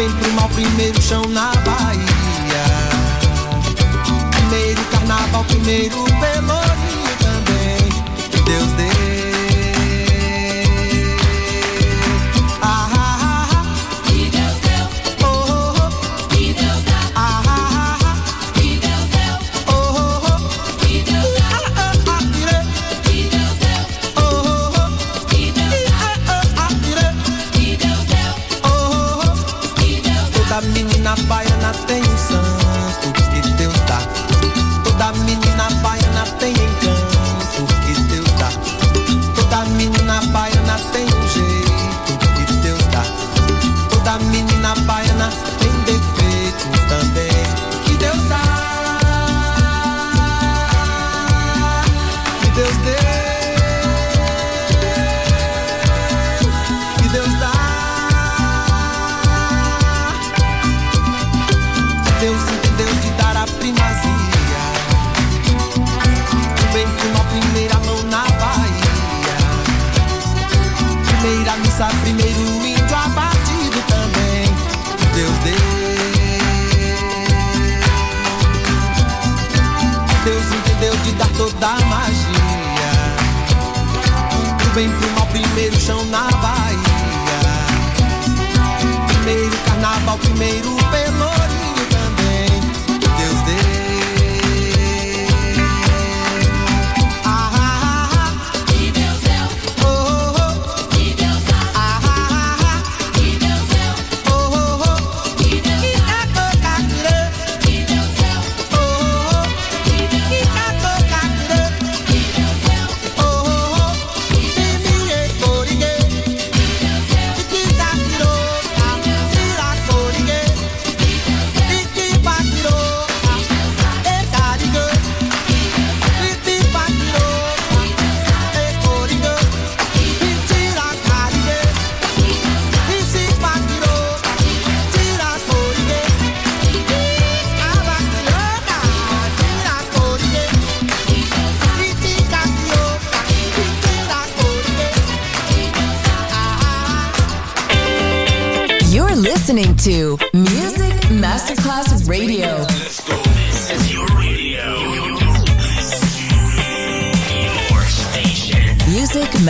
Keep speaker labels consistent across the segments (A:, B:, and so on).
A: vem pro mal, primeiro chão na Bahia. Primeiro carnaval, primeiro pelo. primeiro chão na Bahia. Primeiro carnaval, primeiro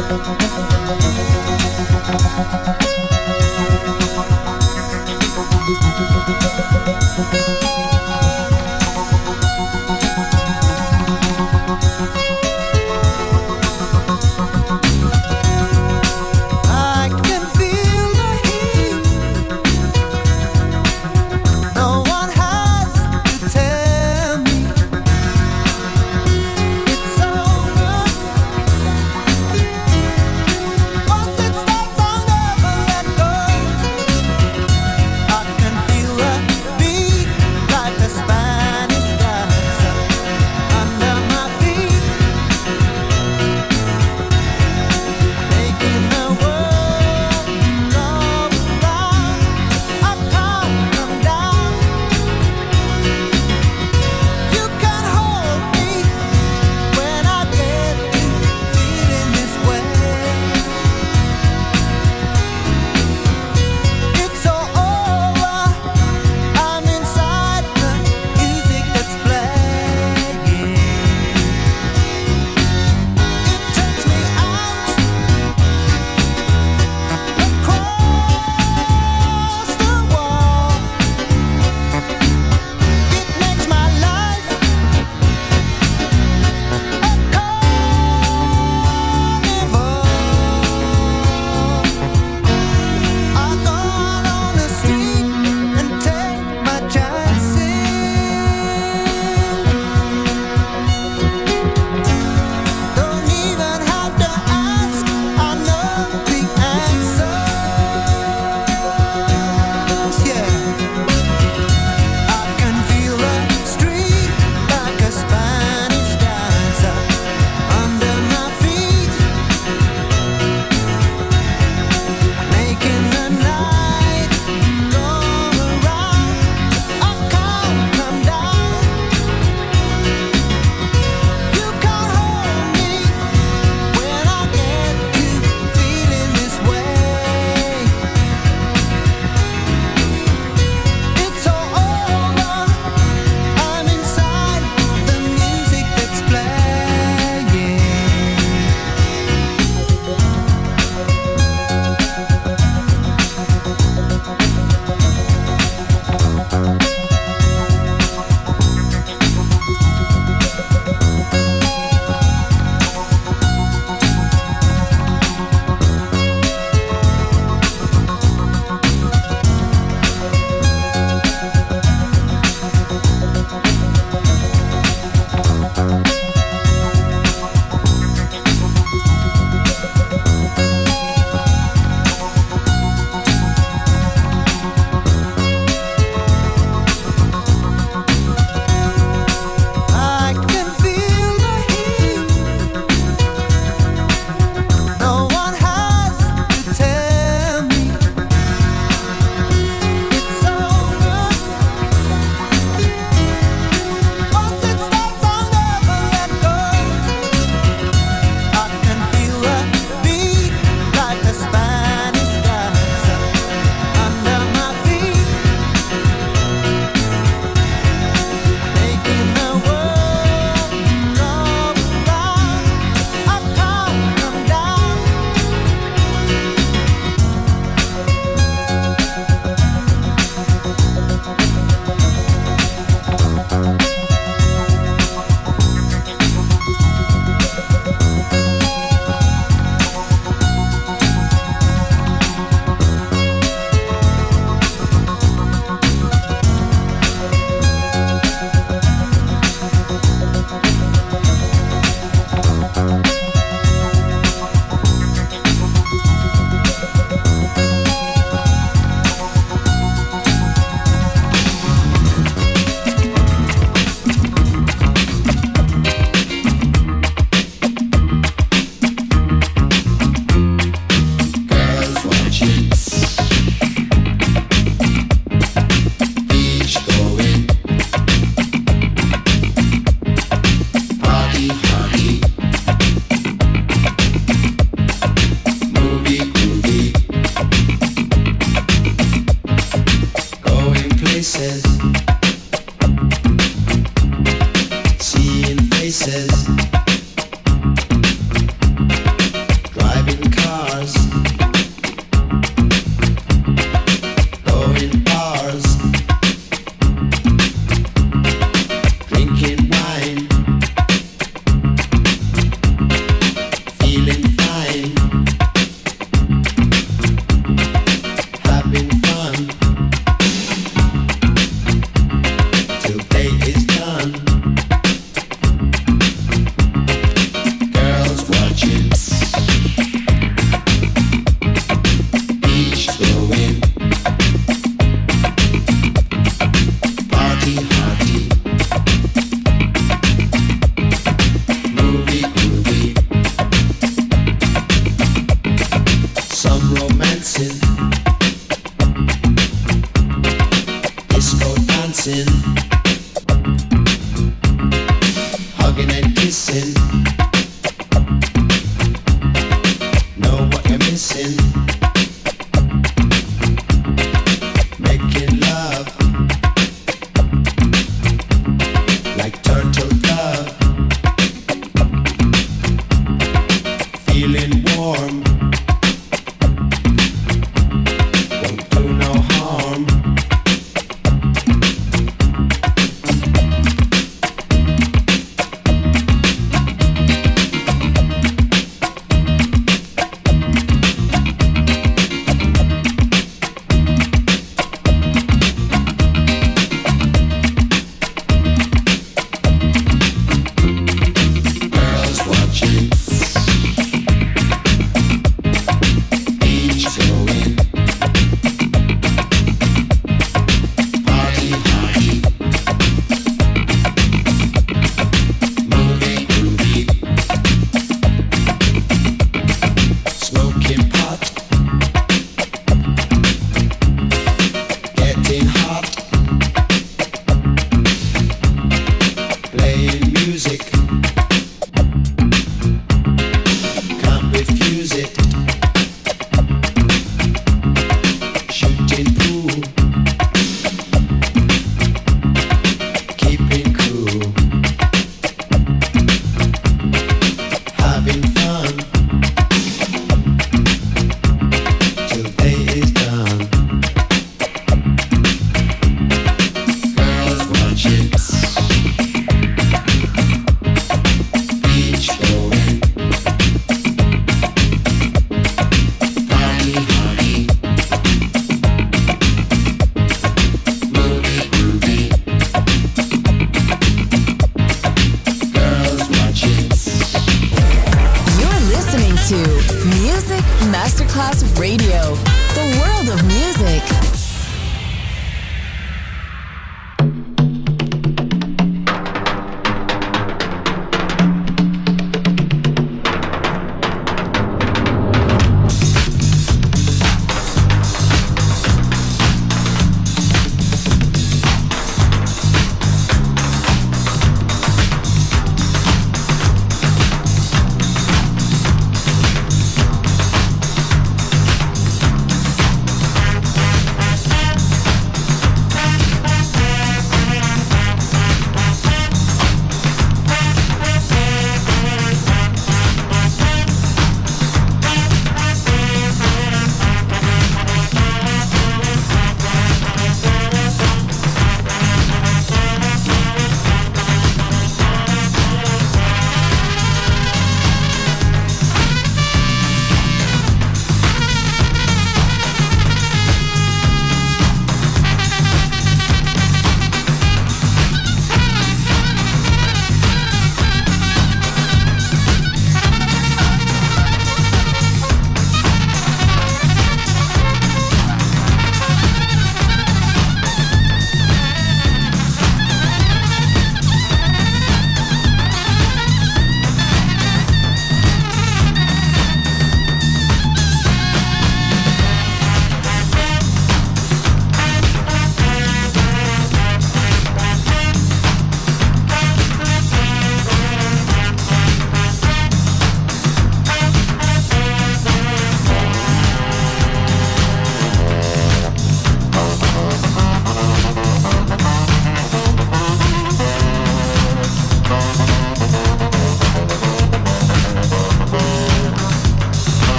B: I